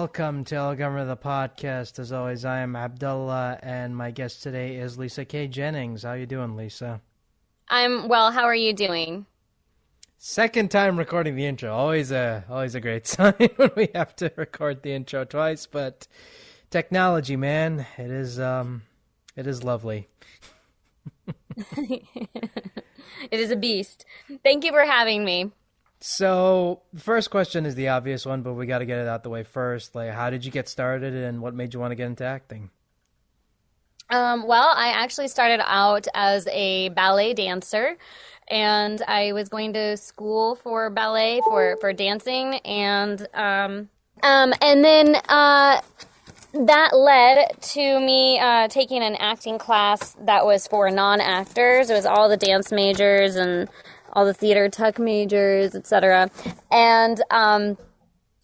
Welcome to El Governor the podcast. As always, I am Abdullah, and my guest today is Lisa Kay Jennings. How you doing, Lisa? I'm well. How are you doing? Second time recording the intro. Always a always a great sign when we have to record the intro twice. But technology, man, it is um, it is lovely. it is a beast. Thank you for having me. So, the first question is the obvious one, but we got to get it out the way first. Like, how did you get started, and what made you want to get into acting? Um, well, I actually started out as a ballet dancer, and I was going to school for ballet for for dancing, and um, um, and then uh, that led to me uh, taking an acting class that was for non actors. It was all the dance majors and all the theater tuck majors, etc. And um,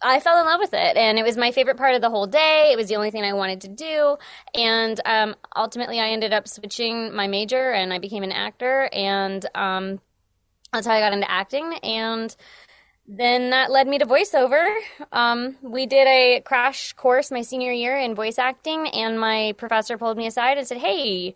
I fell in love with it, and it was my favorite part of the whole day. It was the only thing I wanted to do, and um, ultimately, I ended up switching my major, and I became an actor, and um, that's how I got into acting, and then that led me to voiceover. Um, we did a crash course my senior year in voice acting, and my professor pulled me aside and said, "Hey,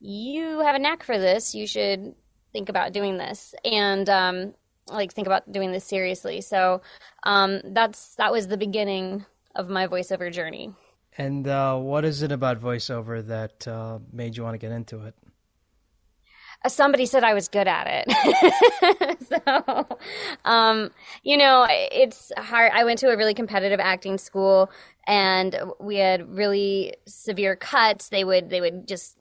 you have a knack for this. You should think about doing this and um, like think about doing this seriously. So um, that's that was the beginning of my voiceover journey. And uh, what is it about voiceover that uh, made you want to get into it? Uh, somebody said I was good at it. so, um, you know, it's hard. I went to a really competitive acting school, and we had really severe cuts. They would they would just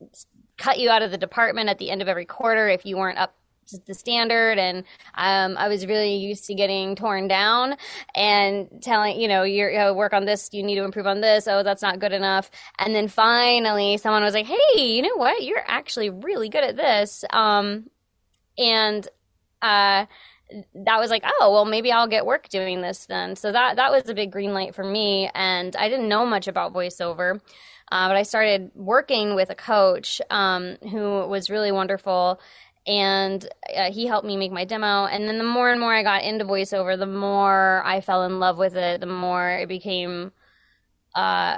cut you out of the department at the end of every quarter if you weren't up to the standard. And um, i was really used to getting torn down and telling you know you work on this. You need to improve on this. Oh that's not good enough. And then finally someone was like hey you know what? You're actually really good at this. Um, and uh, that was like, oh, well, maybe I'll get work doing this then. So that that was a big green light for me, and I didn't know much about voiceover. Uh, but I started working with a coach um, who was really wonderful, and uh, he helped me make my demo. And then the more and more I got into voiceover, the more I fell in love with it. The more it became uh,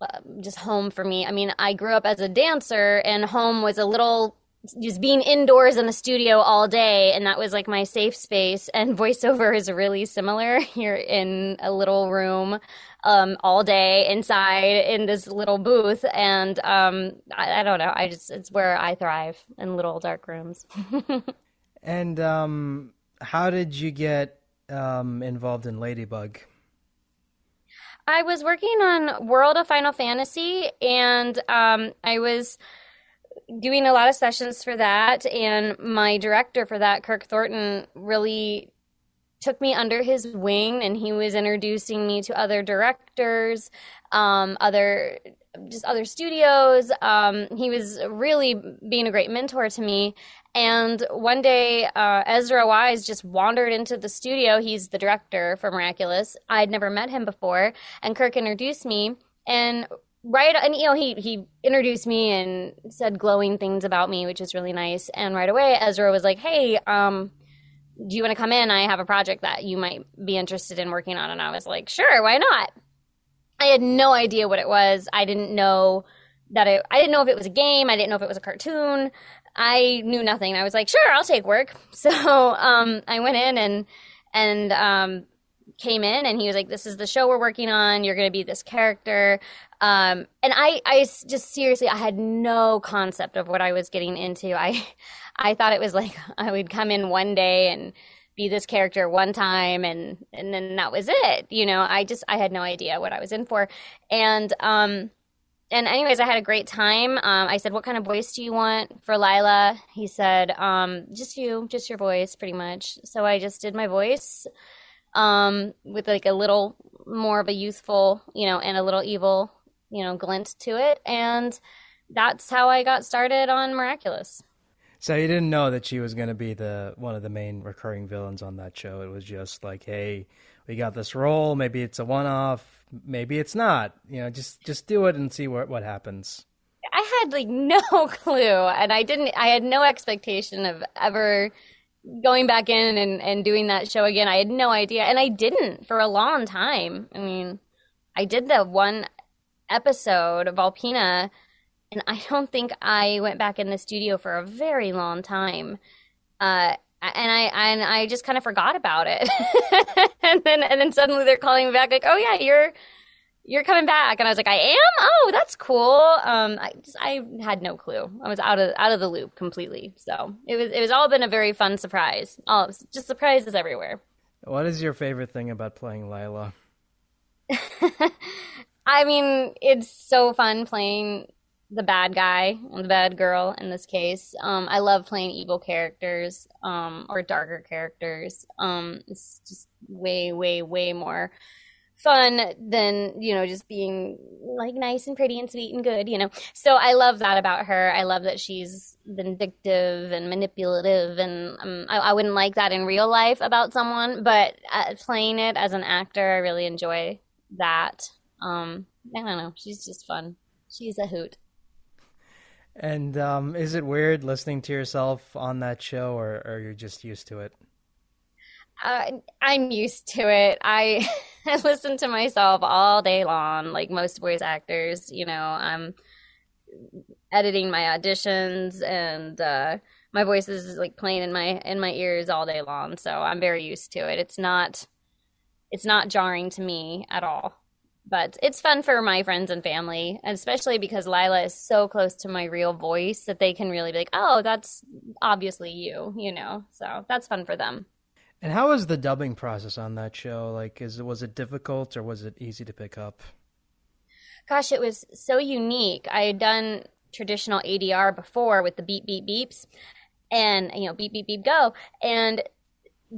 uh just home for me. I mean, I grew up as a dancer, and home was a little just being indoors in a studio all day and that was like my safe space and voiceover is really similar you're in a little room um, all day inside in this little booth and um, I, I, don't know i just it's where i thrive in little dark rooms. And um, how did you get um, involved in ladybug? I was working on world of final fantasy and um, i was doing a lot of sessions for that and my director for that kirk thornton really took me under his wing and he was introducing me to other directors um, other just other studios. Um, he was really being a great mentor to me. And one day uh, ezra Weisz just wandered into the studio. He's the director for miraculous. I'd never met him before. And kirk introduced me and right and you know he he introduced me and said glowing things about me which is really nice. And right away ezra was like hey um do you want to come in? I have a project that you might be interested in working on. And i was like sure why not? I had no idea what it was. I didn't know that it, i didn't know if it was a game. I didn't know if it was a cartoon. I knew nothing. I was like sure i'll take work. So um i went in and and um came in and he was like, "This is the show we're working on. You're going to be this character." Um, and I, I just seriously, I had no concept of what I was getting into. I, I thought it was like I would come in one day and be this character one time, and and then that was it. You know, I just I had no idea what I was in for, and um, and anyways, I had a great time. Um, I said, "What kind of voice do you want for Lila?" He said, um, "Just you, just your voice, pretty much." So I just did my voice um, with like a little more of a youthful, you know, and a little evil, you know, glint to it. And that's how I got started on Miraculous. So you didn't know that she was going to be the one of the main recurring villains on that show. It was just like, hey, we got this role. Maybe it's a one-off. Maybe it's not. You know, just just do it and see what what happens. I had like no clue, and I didn't. I had no expectation of ever going back in and, and doing that show again, I had no idea. And I didn't for a long time. I mean, I did the one episode of Volpina, and I don't think I went back in the studio for a very long time. Uh, and I and I just kind of forgot about it, and then and then suddenly they're calling me back like, oh yeah, you're you're coming back, and I was like, I am. Oh, that's cool. Um, I just I had no clue. I was out of out of the loop completely. So it was it was all been a very fun surprise. All just surprises everywhere. What is your favorite thing about playing Lila? I mean, it's so fun playing the bad guy and the bad girl in this case. Um, I love playing evil characters um, or darker characters. Um, it's just way, way, way more fun than you know just being like nice and pretty and sweet and good you know so i love that about her i love that she's vindictive and manipulative and um, I, I, wouldn't like that in real life about someone but uh, playing it as an actor i really enjoy that um i don't know she's just fun she's a hoot and um, is it weird listening to yourself on that show or, or you're just used to it uh, I'm used to it. I, I listen to myself all day long, like most voice actors. You know, I'm editing my auditions, and uh, my voice is like playing in my in my ears all day long. So I'm very used to it. It's not it's not jarring to me at all. But it's fun for my friends and family, especially because Lila is so close to my real voice that they can really be like, "Oh, that's obviously you," you know. So that's fun for them. And how was the dubbing process on that show? Like, is was it difficult or was it easy to pick up? Gosh, it was so unique. I had done traditional ADR before with the beep beep beeps, and you know beep beep beep go, and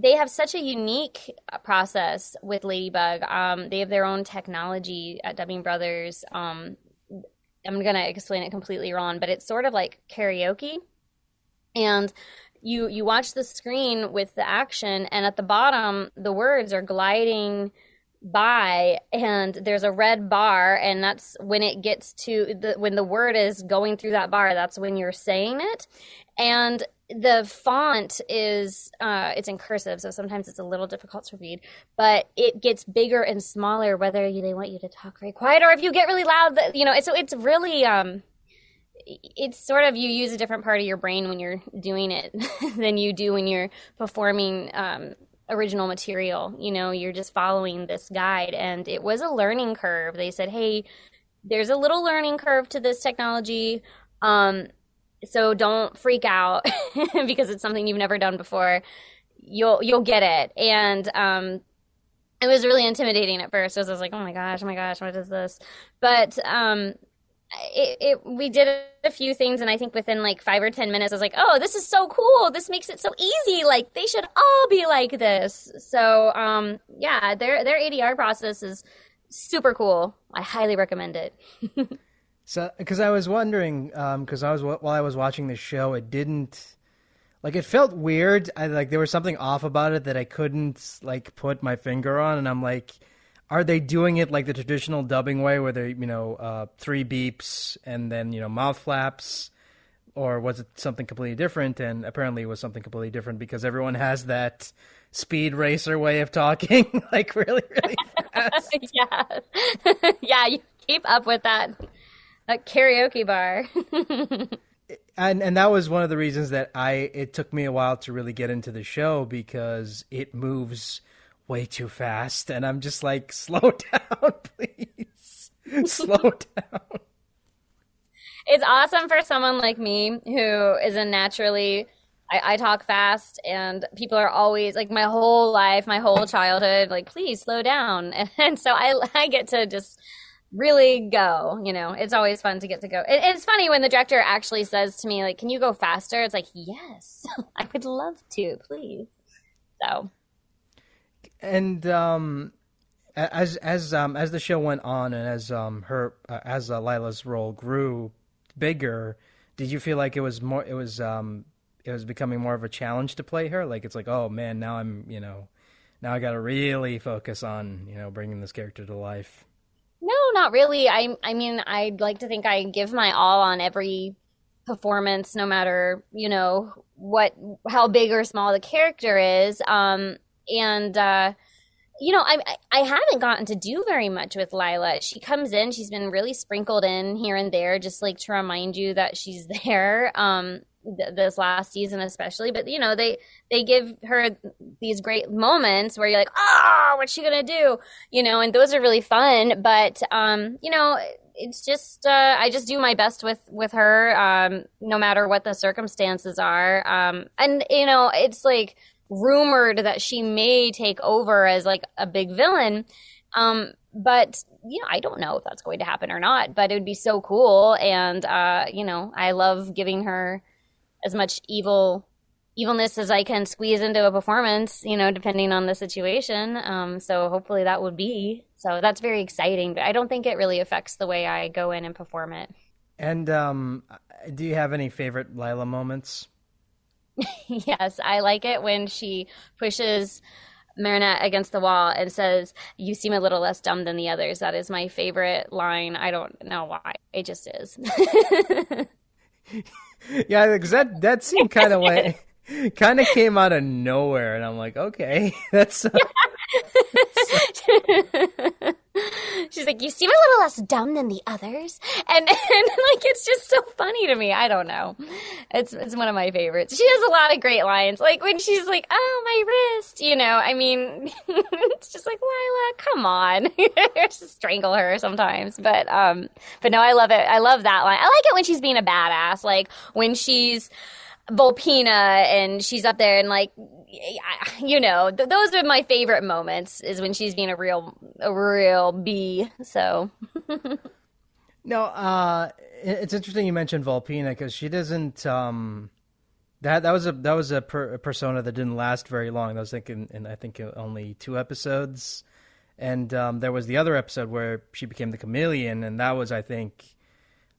they have such a unique uh, process with Ladybug. Um, they have their own technology at Dubbing Brothers. Um, I'm gonna explain it completely wrong, but it's sort of like karaoke, and you you watch the screen with the action and at the bottom the words are gliding by and there's a red bar and that's when it gets to the when the word is going through that bar that's when you're saying it. And the font is uh, it's in cursive so sometimes it's a little difficult to read but it gets bigger and smaller whether you, they want you to talk very quiet or if you get really loud you know so it's really um it's sort of you use a different part of your brain when you're doing it than you do when you're performing um, original material. You know, you're just following this guide, and it was a learning curve. They said, "Hey, there's a little learning curve to this technology." Um, so don't freak out because it's something you've never done before. You'll you'll get it, and um, it was really intimidating at first. I was like, "Oh my gosh, oh my gosh, what is this?" But um, it, it, we did a few things and i think within like five or ten minutes i was like oh this is so cool. This makes it so easy. Like they should all be like this. So um yeah their their adr process is super cool. I highly recommend it. So because i was wondering because um, i was while i was watching the show it didn't like it felt weird. I like there was something off about it that i couldn't like put my finger on and i'm like are they doing it like the traditional dubbing way, where they, you know, uh, three beeps and then you know mouth flaps, or was it something completely different? And apparently, it was something completely different because everyone has that speed racer way of talking, like really, really fast. yeah, yeah. You keep up with that, that karaoke bar. and and that was one of the reasons that I it took me a while to really get into the show because it moves way too fast, and I'm just like, slow down, please, slow down. It's awesome for someone like me who is a naturally. I, I talk fast, and people are always like my whole life, my whole childhood, like please slow down, and, and so I I get to just really go you know? It's always fun to get to go. It, it's funny when the director actually says to me like can you go faster? It's like yes i would love to please. So and um, as as um, as the show went on, and as um, her uh, as uh, Lila's role grew bigger, did you feel like it was more? It was um, it was becoming more of a challenge to play her. Like it's like, oh man, now I'm you know, now I got to really focus on you know bringing this character to life. No, not really. I I mean, I'd like to think I give my all on every performance, no matter you know what how big or small the character is. Um, and uh, you know, I I haven't gotten to do very much with Lila. She comes in, she's been really sprinkled in here and there, just like to remind you that she's there. Um, th- this last season especially, but you know they they give her these great moments where you're like, oh, what's she gonna do? You know, and those are really fun. But um, you know, it's just uh, I just do my best with with her, um, no matter what the circumstances are. Um, and you know, it's like rumored that she may take over as like a big villain. Um, but know, I don't know if that's going to happen or not. But it would be so cool, and uh, you know, I love giving her as much evil evilness as I can squeeze into a performance, you know, depending on the situation. Um, so hopefully that would be. So that's very exciting, but I don't think it really affects the way I go in and perform it. And um, do you have any favorite Lila moments? yes, I like it when she pushes Marinette against the wall and says, You seem a little less dumb than the others. That is my favorite line. I don't know why. It just is. yeah, because that that scene kind of went, kind of came out of nowhere, and I'm like, okay, that's. Uh, She's like, you seem a little less dumb than the others, and and like it's just so funny to me. I don't know, it's it's one of my favorites. She has a lot of great lines, like when she's like, "Oh, my wrist," you know. I mean, it's just like Lila, come on, just strangle her sometimes. But um, but no, I love it. I love that line. I like it when she's being a badass, like when she's Volpina and she's up there and like you know th- those are my favorite moments is when she's being a real a real bee so no uh it's interesting you mentioned Volpina because she doesn't um that that was a that was a, per, a, persona that didn't last very long. I was thinking, and I think only two episodes. And um, there was the other episode where she became the chameleon, and that was, I think,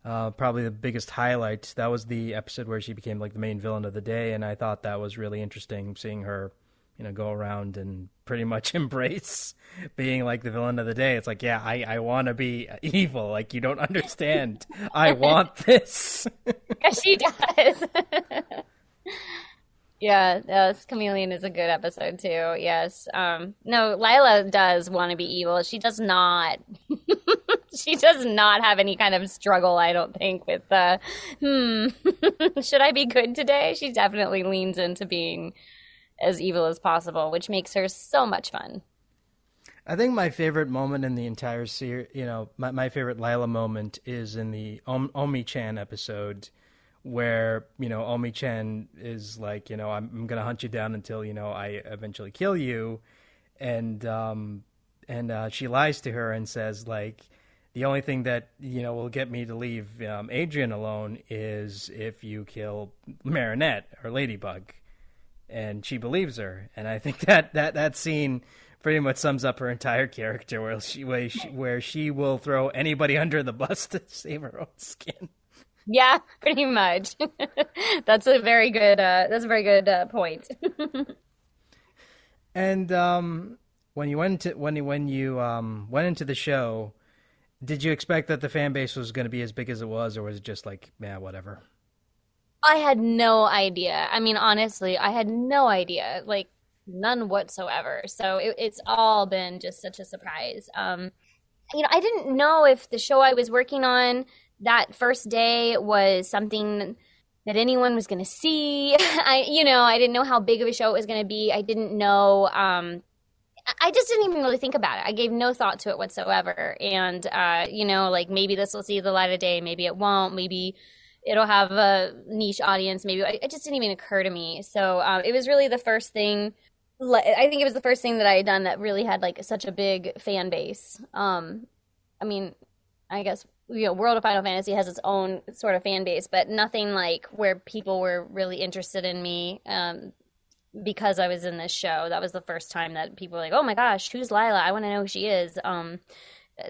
uh, probably the biggest highlight. That was the episode where she became like the main villain of the day, and I thought that was really interesting seeing her, you know, go around and pretty much embrace being like the villain of the day. It's like, yeah, I, I want to be evil. Like you don't understand. I want this. yes, she does. Yeah, yes, Chameleon is a good episode too. Yes. Um, no, Lila does want to be evil. She does not. she does not have any kind of struggle, I don't think, with the, hmm, should I be good today? She definitely leans into being as evil as possible, which makes her so much fun. I think my favorite moment in the entire series, you know, my, my favorite Lila moment is in the Om- Oni-Chan episode where you know Oni-Chan is like, you know, I'm, I'm gonna hunt you down until you know I eventually kill you, and um, and uh, she lies to her and says like, the only thing that you know will get me to leave um, Adrien alone is if you kill Marinette or Ladybug, and she believes her, and I think that that that scene pretty much sums up her entire character, where she where she, where she will throw anybody under the bus to save her own skin. Yeah, pretty much. that's a very good. Uh, that's a very good uh, point. and um, when you went to when when you um, went into the show, did you expect that the fan base was going to be as big as it was, or was it just like, yeah, whatever? I had no idea. I mean, honestly, I had no idea, like none whatsoever. So it, it's all been just such a surprise. Um, you know, I didn't know if the show I was working on that first day was something that anyone was going to see. I, you know, I didn't know how big of a show it was going to be. I didn't know. Um, I just didn't even really think about it. I gave no thought to it whatsoever. And, uh, you know, like maybe this will see the light of day, maybe it won't, maybe it'll have a niche audience, maybe it just didn't even occur to me. So um, it was really the first thing. I think it was the first thing that I had done that really had like such a big fan base. Um, I mean, I guess you know, World of Final Fantasy has its own sort of fan base, but nothing like where people were really interested in me um, because I was in this show. That was the first time that people were like, "Oh my gosh, who's Lila? I want to know who she is." Um,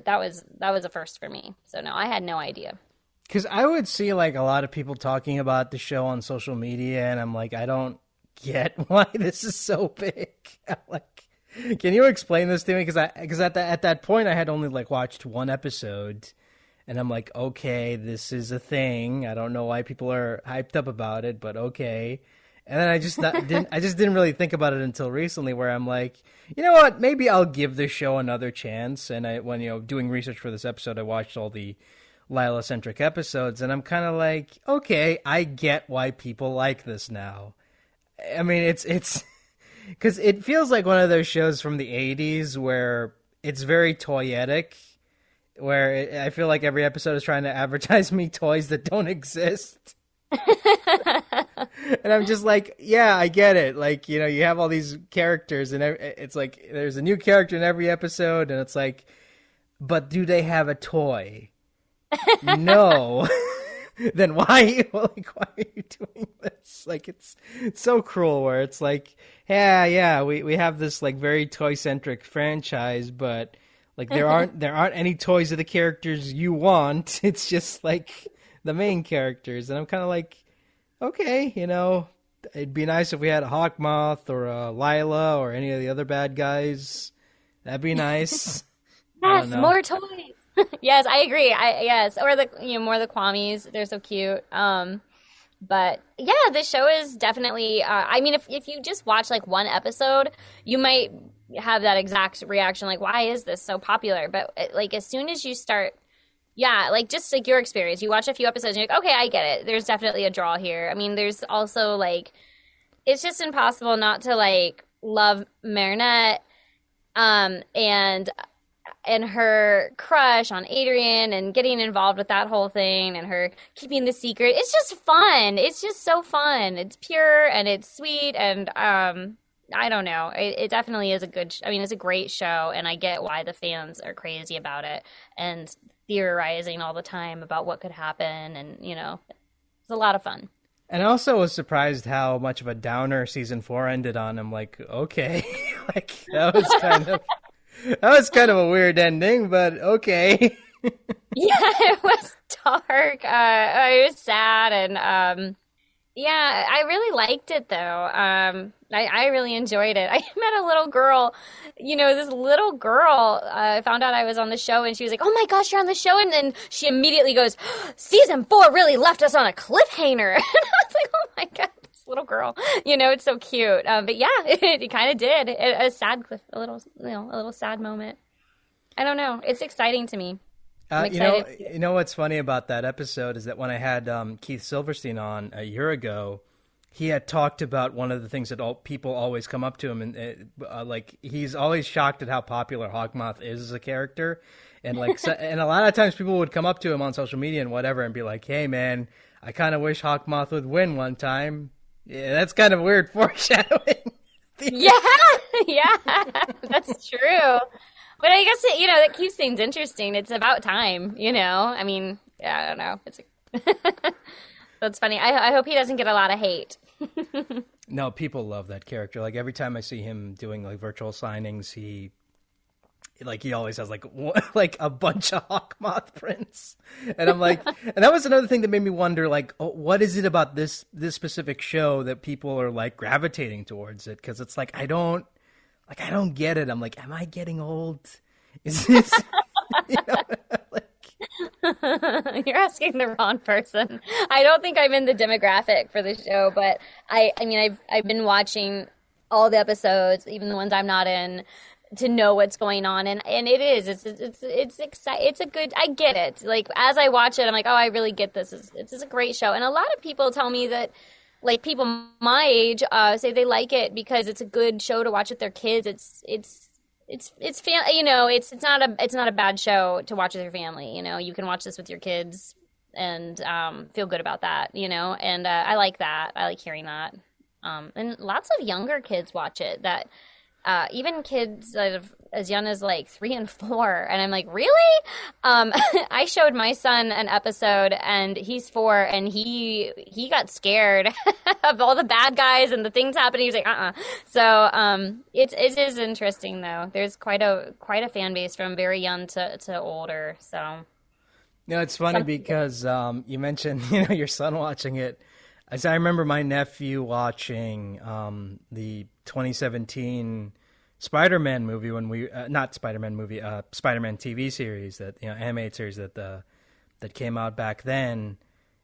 that was that was a first for me. So no, I had no idea. Because I would see like a lot of people talking about the show on social media, and I'm like, I don't get why this is so big. like, can you explain this to me? Because I because at that at that point I had only like watched one episode and I'm like, okay, this is a thing. I don't know why people are hyped up about it, but okay. And then I just didn't. I just didn't really think about it until recently, where I'm like, you know what? Maybe I'll give this show another chance. And I, when you know, doing research for this episode, I watched all the Lila centric episodes, and I'm kind of like, okay, I get why people like this now. I mean, it's it's because it feels like one of those shows from the '80s where it's very toyetic, where it, I feel like every episode is trying to advertise me toys that don't exist. and I'm just like, yeah, I get it. Like, you know, you have all these characters, and it's like there's a new character in every episode, and it's like, but do they have a toy? no. then why, like, why are you doing this? Like, it's, it's so cruel. Where it's like, yeah, yeah, we we have this like very toy centric franchise, but like there aren't there aren't any toys of the characters you want. It's just like the main characters, and I'm kind of like, okay, you know, it'd be nice if we had a Hawkmoth or a Lila or any of the other bad guys. That'd be nice. yes, more toys. yes, I agree. I yes, or the you know more the Kwamis. They're so cute. Um, but yeah, the show is definitely. Uh, I mean, if if you just watch like one episode, you might have that exact reaction, like, "Why is this so popular?" But like as soon as you start yeah, like just like your experience. You watch a few episodes and you're like, okay, I get it. There's definitely a draw here. I mean, there's also like, it's just impossible not to like love Marinette, um, and and her crush on Adrien and getting involved with that whole thing and her keeping the secret. It's just fun. It's just so fun. It's pure and it's sweet and um I don't know. It, it definitely is a good. I mean, it's a great show, and I get why the fans are crazy about it. And theorizing all the time about what could happen, and you know, it's a lot of fun. And I also was surprised how much of a downer season four ended on. I'm like, okay, like that was kind of that was kind of a weird ending, but okay. yeah, it was dark. Uh, it was sad, and um, yeah, I really liked it though. Um, I, I really enjoyed it. I met a little girl, you know, this little girl uh, found out I was on the show and she was like, oh my gosh, you're on the show. And then she immediately goes, season four really left us on a cliffhanger. and I was like, oh my God, this little girl, you know, it's so cute. Um, but yeah, it, it kind of did. It, a sad cliff, a little, you know, a little sad moment. I don't know. It's exciting to me. Uh, you know, you know what's funny about that episode is that when I had um, Keith Silverstein on a year ago, he had talked about one of the things that all people always come up to him, and uh, like he's always shocked at how popular Hawkmoth is as a character, and like so, and a lot of times people would come up to him on social media and whatever, and be like, "Hey, man, I kind of wish Hawkmoth would win one time." Yeah, that's kind of weird foreshadowing. yeah, yeah, that's true. But I guess it, you know that keeps things interesting. It's about time, you know. I mean, yeah, I don't know. It's a... that's funny. I, I hope he doesn't get a lot of hate. no, people love that character. Like every time I see him doing like virtual signings, he like he always has like like a bunch of Hawkmoth prints, and I'm like, and that was another thing that made me wonder, like, oh, what is it about this this specific show that people are like gravitating towards it? Because it's like I don't like I don't get it. I'm like, am I getting old? Is this you know, like... You're asking the wrong person. I don't think I'm in the demographic for the show, but I I mean I've I've been watching all the episodes, even the ones I'm not in, to know what's going on and and it is it's it's it's exciting it's a good I get it like as I watch it I'm like oh I really get this it's, it's a great show and a lot of people tell me that like people my age uh, say they like it because it's a good show to watch with their kids. It's it's it's it's fam- you know it's it's not a it's not a bad show to watch with your family. You know you can watch this with your kids and um, feel good about that. You know, and uh, I like that. I like hearing that. Um, and lots of younger kids watch it. That uh, even kids that have as young as like three and four. And I'm like, really? Um, I showed my son an episode and he's four and he, he got scared of all the bad guys and the things happening. He's like, uh uh-uh. uh So, um, it's, it is interesting though. There's quite a, quite a fan base from very young to, to older. So. No, it's funny Some because, um, you mentioned, you know, your son watching it. As I remember my nephew watching, um, the 2017 Spider-Man movie when we uh, not Spider-Man movie, uh, Spider-Man TV series that you know animated series that the uh, that came out back then,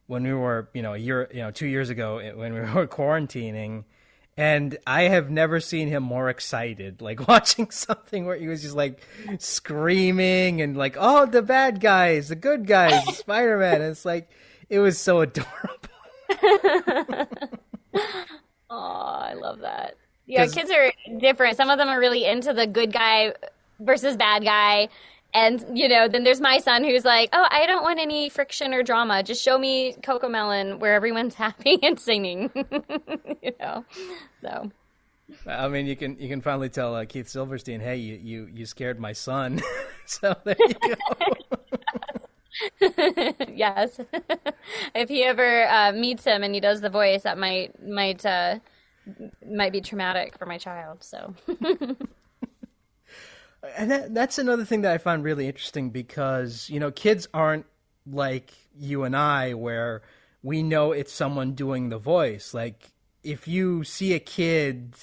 when we were, you know, a year, you know, two years ago when we were quarantining, and I have never seen him more excited. Like watching something where he was just like screaming and like, "Oh, the bad guys, the good guys, Spider Man!" It's like it was so adorable. oh, I love that. Yeah, kids are different. Some of them are really into the good guy versus bad guy. And, you know, then there's my son who's like, oh, I don't want any friction or drama. Just show me Cocomelon where everyone's happy and singing, you know? So. I mean, you can you can finally tell uh, Keith Silverstein, "Hey, you, you you scared my son." so there you go. yes. if he ever uh, meets him and he does the voice, that might might uh, might be traumatic for my child. So. and that, that's another thing that I find really interesting because you know kids aren't like you and I where we know it's someone doing the voice. Like if you see a kid,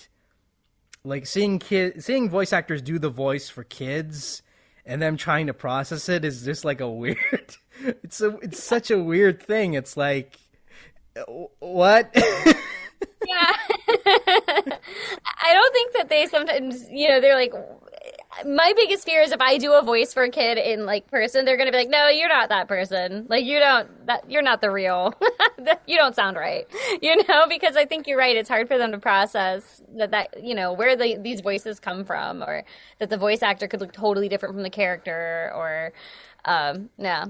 like seeing kid seeing voice actors do the voice for kids and them trying to process it is just like a weird. It's a it's such a weird thing. It's like what. yeah. I don't think that they sometimes, you know, they're like, my biggest fear is if I do a voice for a kid in like person, they're gonna be like, "No, you're not that person. Like you don't that you're not the real. you don't sound right." You know, because I think you're right. It's hard for them to process that that you know where the, these voices come from, or that the voice actor could look totally different from the character, or um, yeah.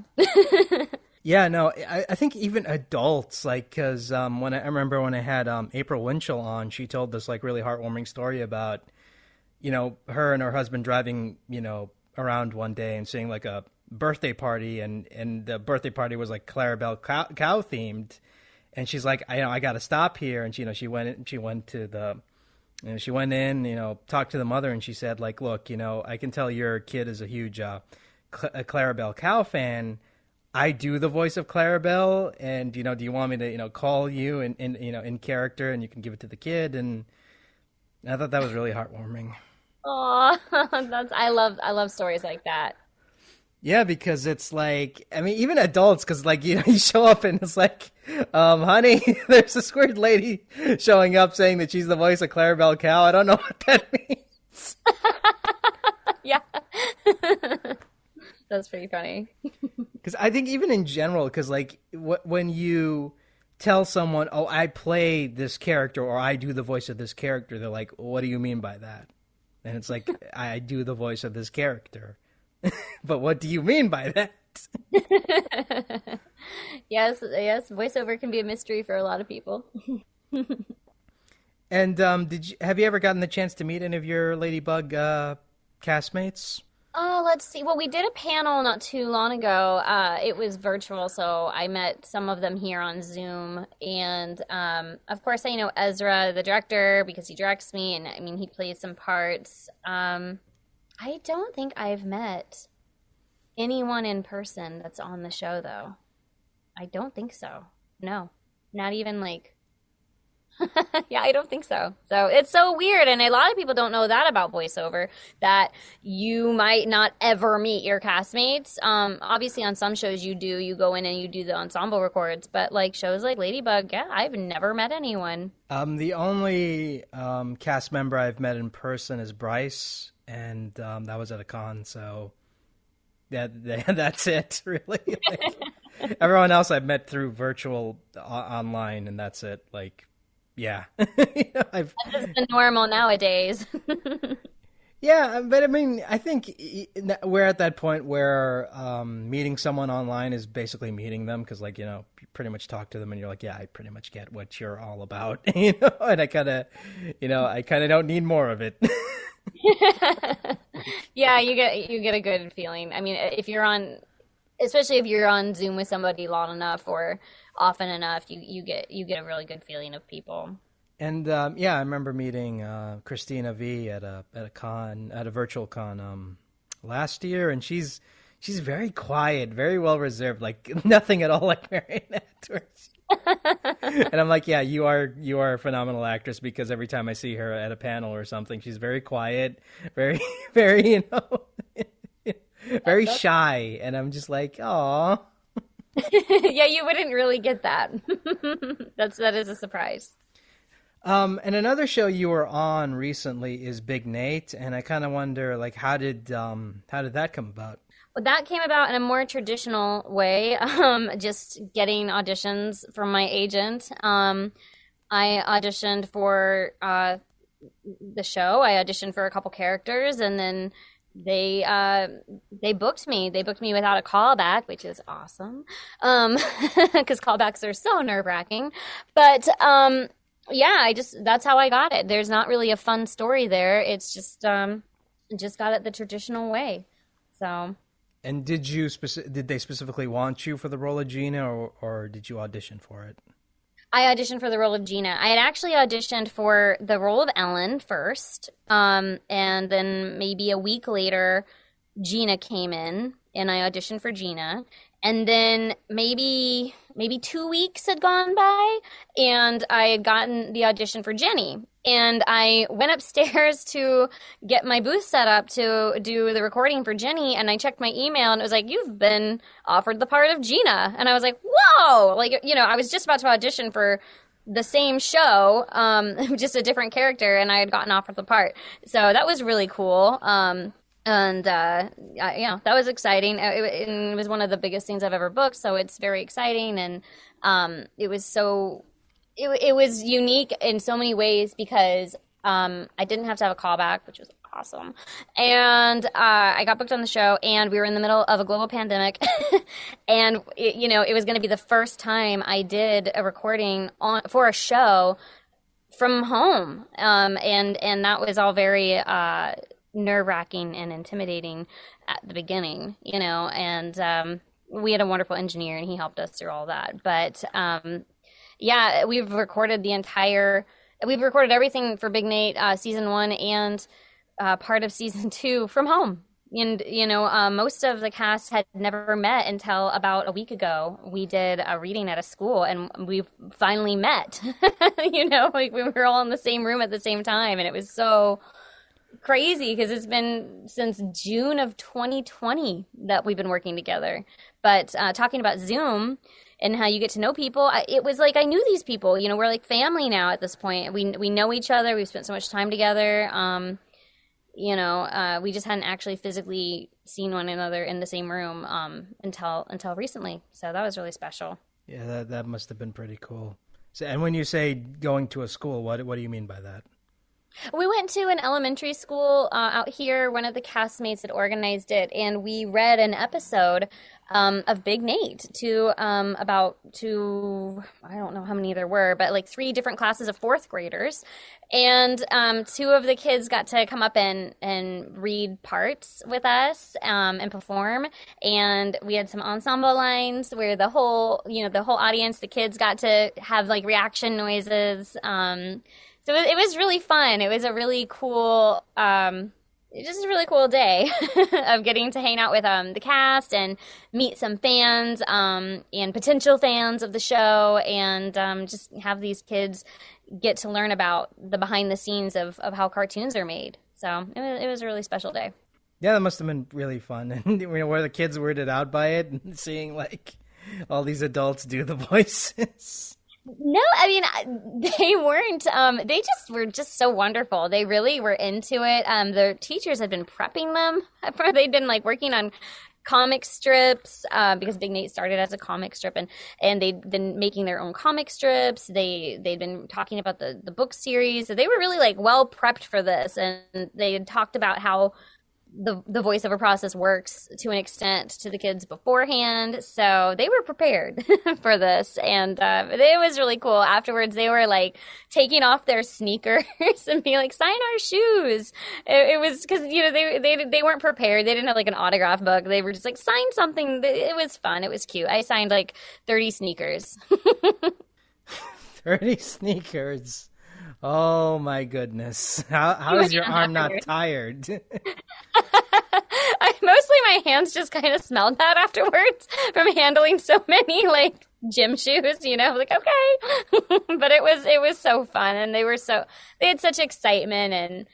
Yeah, no, I, I, think even adults, like, because um, when I, I, remember when I had um, April Winchell on, she told this like really heartwarming story about you know, her and her husband driving, you know, around one day and seeing like a birthday party, and and the birthday party was like Clarabelle cow, themed, and she's like, I you know, I got to stop here, and she, you know, she went, she went to the. You know, she went in, you know, talked to the mother, and she said, like, look, you know, I can tell your kid is a huge uh, Cl- a Clarabelle Cow fan. I do the voice of Clarabelle, and you know, do you want me to, you know, call you in, in you know, in character, and you can give it to the kid? And I thought that was really heartwarming. Oh, that's I love I love stories like that. Yeah, because it's like I mean, even adults, because like you know, you show up and it's like, um, honey, there's a weird lady showing up saying that she's the voice of Clarabelle Cow. I don't know what that means. yeah, that's pretty funny. Because I think even in general, because like w- when you tell someone, "Oh, I play this character," or "I do the voice of this character," they're like, "What do you mean by that?" And it's like, I do the voice of this character. but what do you mean by that? yes, yes, voiceover can be a mystery for a lot of people. and um, did you have you ever gotten the chance to meet any of your Ladybug uh, castmates? Oh, let's see. Well, we did a panel not too long ago. Uh, it was virtual, so I met some of them here on Zoom. And um, of course, I know Ezra, the director, because he directs me, and I mean, he plays some parts. Um, I don't think I've met anyone in person that's on the show, though. I don't think so. No, not even like yeah, I don't think so. So it's so weird. And a lot of people don't know that about voiceover that you might not ever meet your castmates. Um, obviously, on some shows you do, you go in and you do the ensemble records. But like shows like Ladybug, yeah, I've never met anyone. Um, the only um, cast member I've met in person is Bryce, and um, that was at a con. So that, that that's it, really. Like, everyone else I've met through virtual uh, online, and that's it. Like yeah, you know, I've... That's the normal nowadays. yeah, but I mean, I think we're at that point where um, meeting someone online is basically meeting them because, like, you know, you pretty much talk to them and you're like, yeah, I pretty much get what you're all about, you know, and I kind of, you know, I kind of don't need more of it. yeah, you get you get a good feeling. I mean, if you're on, especially if you're on Zoom with somebody long enough or often enough, you, you get you get a really good feeling of people. And um, yeah, I remember meeting uh, Cristina Vee at a at a con at a virtual con um, last year, and she's she's very quiet, very well reserved, like nothing at all like Marinette. and I'm like, yeah, you are you are a phenomenal actress because every time I see her at a panel or something, she's very quiet, very very you know, very shy, and I'm just like, oh. yeah, you wouldn't really get that. That's that is a surprise. Um, and another show you were on recently is Big Nate, and I kind of wonder, like, how did um, how did that come about? Well, that came about in a more traditional way, um, just getting auditions from my agent. Um, I auditioned for uh, the show. I auditioned for a couple characters, and then they uh, they booked me. They booked me without a callback, which is awesome, because um, callbacks are so nerve wracking. But um, yeah, I just that's how I got it. There's not really a fun story there. It's just um just got it the traditional way. So And did you speci- did they specifically want you for the role of Gina or or did you audition for it? I auditioned for the role of Gina. I had actually auditioned for the role of Ellen first. Um and then maybe a week later Gina came in and I auditioned for Gina. And then maybe maybe two weeks had gone by and I had gotten the audition for Jenny. And I went upstairs to get my booth set up to do the recording for Jenny. And I checked my email and it was like, You've been offered the part of Gina. And I was like, Whoa! Like, you know, I was just about to audition for the same show, um, just a different character, and I had gotten offered the part. So that was really cool. Um, and uh, yeah, that was exciting. Uh, it, it, was one of the biggest things I've ever booked, so it's very exciting, and um, it was so it, it was unique in so many ways because um, I didn't have to have a callback, which was awesome, and uh, I got booked on the show, and we were in the middle of a global pandemic, and it, you know it was going to be the first time I did a recording on for a show from home, um, and and that was all very. Uh, nerve wracking and intimidating at the beginning, you know, and um, we had a wonderful engineer and he helped us through all that. But um, yeah, we've recorded the entire, we've recorded everything for Big Nate uh, season one and uh, part of season two from home. And, you know, uh, most of the cast had never met until about a week ago. We did a reading at a school and we finally met. you know, like we were all in the same room at the same time. And it was so crazy because it's been since June of 2020 that we've been working together. But uh, talking about Zoom and how you get to know people, I, it was like I knew these people. You know, we're like family now at this point. We we know each other. We've spent so much time together. Um, you know, uh, we just hadn't actually physically seen one another in the same room um, until until recently. So that was really special. Yeah, that that must have been pretty cool. So, and when you say going to a school, what what do you mean by that? We went to an elementary school uh, out here. One of the castmates had organized it, and we read an episode um, of Big Nate to um, about to I don't know how many there were, but like three different classes of fourth graders, and um, two of the kids got to come up and and read parts with us um, and perform, and we had some ensemble lines where the whole you know the whole audience, the kids got to have like reaction noises. So it, was really fun. It was a really cool, um, just a really cool day of getting to hang out with um, the cast and meet some fans um, and potential fans of the show, and um, just have these kids get to learn about the behind the scenes of, of how cartoons are made. So it was, it was a really special day. Yeah, that must have been really fun, and you know, where the kids weirded out by it, and seeing like all these adults do the voices. No, I mean they weren't. Um, they just were just so wonderful. They really were into it. Um, their teachers had been prepping them. They'd been like working on comic strips uh, because Big Nate started as a comic strip, and and they'd been making their own comic strips. They they'd been talking about the the book series. So they were really like well prepped for this, and they had talked about how the the voiceover process works to an extent to the kids beforehand, so they were prepared for this, and uh, it was really cool. Afterwards, they were like taking off their sneakers and being like, "Sign our shoes." It, it was because you know they they they weren't prepared. They didn't have like an autograph book. They were just like, "Sign something." It was fun. It was cute. I signed like thirty sneakers. thirty sneakers. Oh my goodness! How how is your arm not tired? I, mostly my hands just kind of smelled bad afterwards from handling so many like gym shoes. You know, like okay, but it was it was so fun, and they were so they had such excitement, and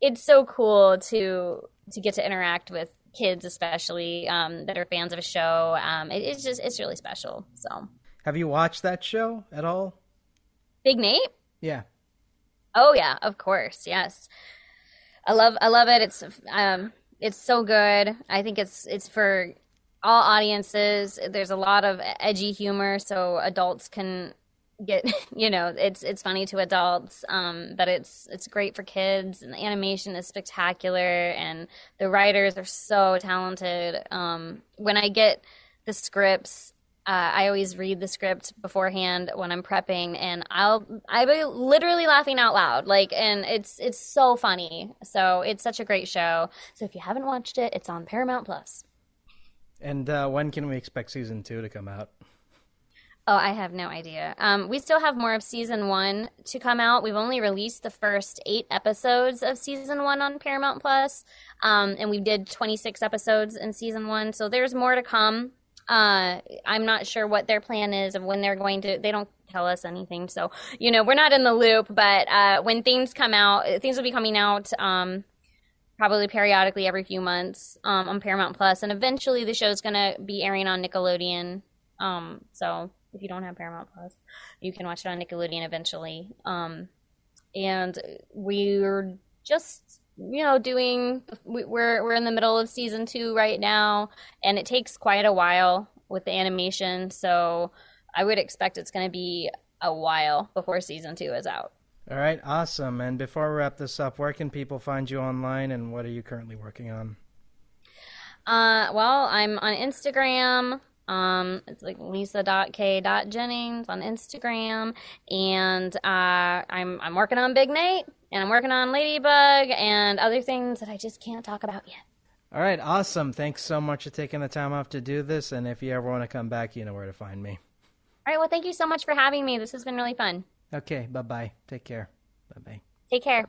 it's so cool to to get to interact with kids especially um, that are fans of a show. Um, it, it's just it's really special. So, have you watched that show at all? Big Nate. Yeah. Oh yeah, of course. Yes. I love I love it. It's um it's so good. I think it's it's for all audiences. There's a lot of edgy humor so adults can get you know it's it's funny to adults um, but it's it's great for kids and the animation is spectacular and the writers are so talented um, when i get the scripts uh, i always read the script beforehand when i'm prepping and i'll i'll be literally laughing out loud like and it's it's so funny so it's such a great show so if you haven't watched it it's on paramount Plus. and uh, when can we expect season two to come out Oh, I have no idea. Um, we still have more of season one to come out. We've only released the first eight episodes of season one on Paramount Plus, um, and we did 26 episodes in season one. So there's more to come. Uh, I'm not sure what their plan is of when they're going to. They don't tell us anything, so you know we're not in the loop. But uh, when things come out, things will be coming out. Um, probably periodically every few months um, on Paramount Plus, and eventually the show's going to be airing on Nickelodeon. Um, so if you don't have Paramount Plus. You can watch it on Nickelodeon eventually. Um, and we're just you know doing we're we're in the middle of season two right now, and it takes quite a while with the animation. So I would expect it's going to be a while before season two is out. All right, awesome. And before we wrap this up, where can people find you online, and what are you currently working on? Uh, well, I'm on Instagram um, it's like lisa.kay.jennings on Instagram. And uh, I'm, I'm working on Big Nate and I'm working on Ladybug and other things that I just can't talk about yet. All right, awesome. Thanks so much for taking the time off to do this. And if you ever want to come back, you know where to find me. All right, well, thank you so much for having me. This has been really fun. Okay, bye bye. Take care. Bye bye. Take care.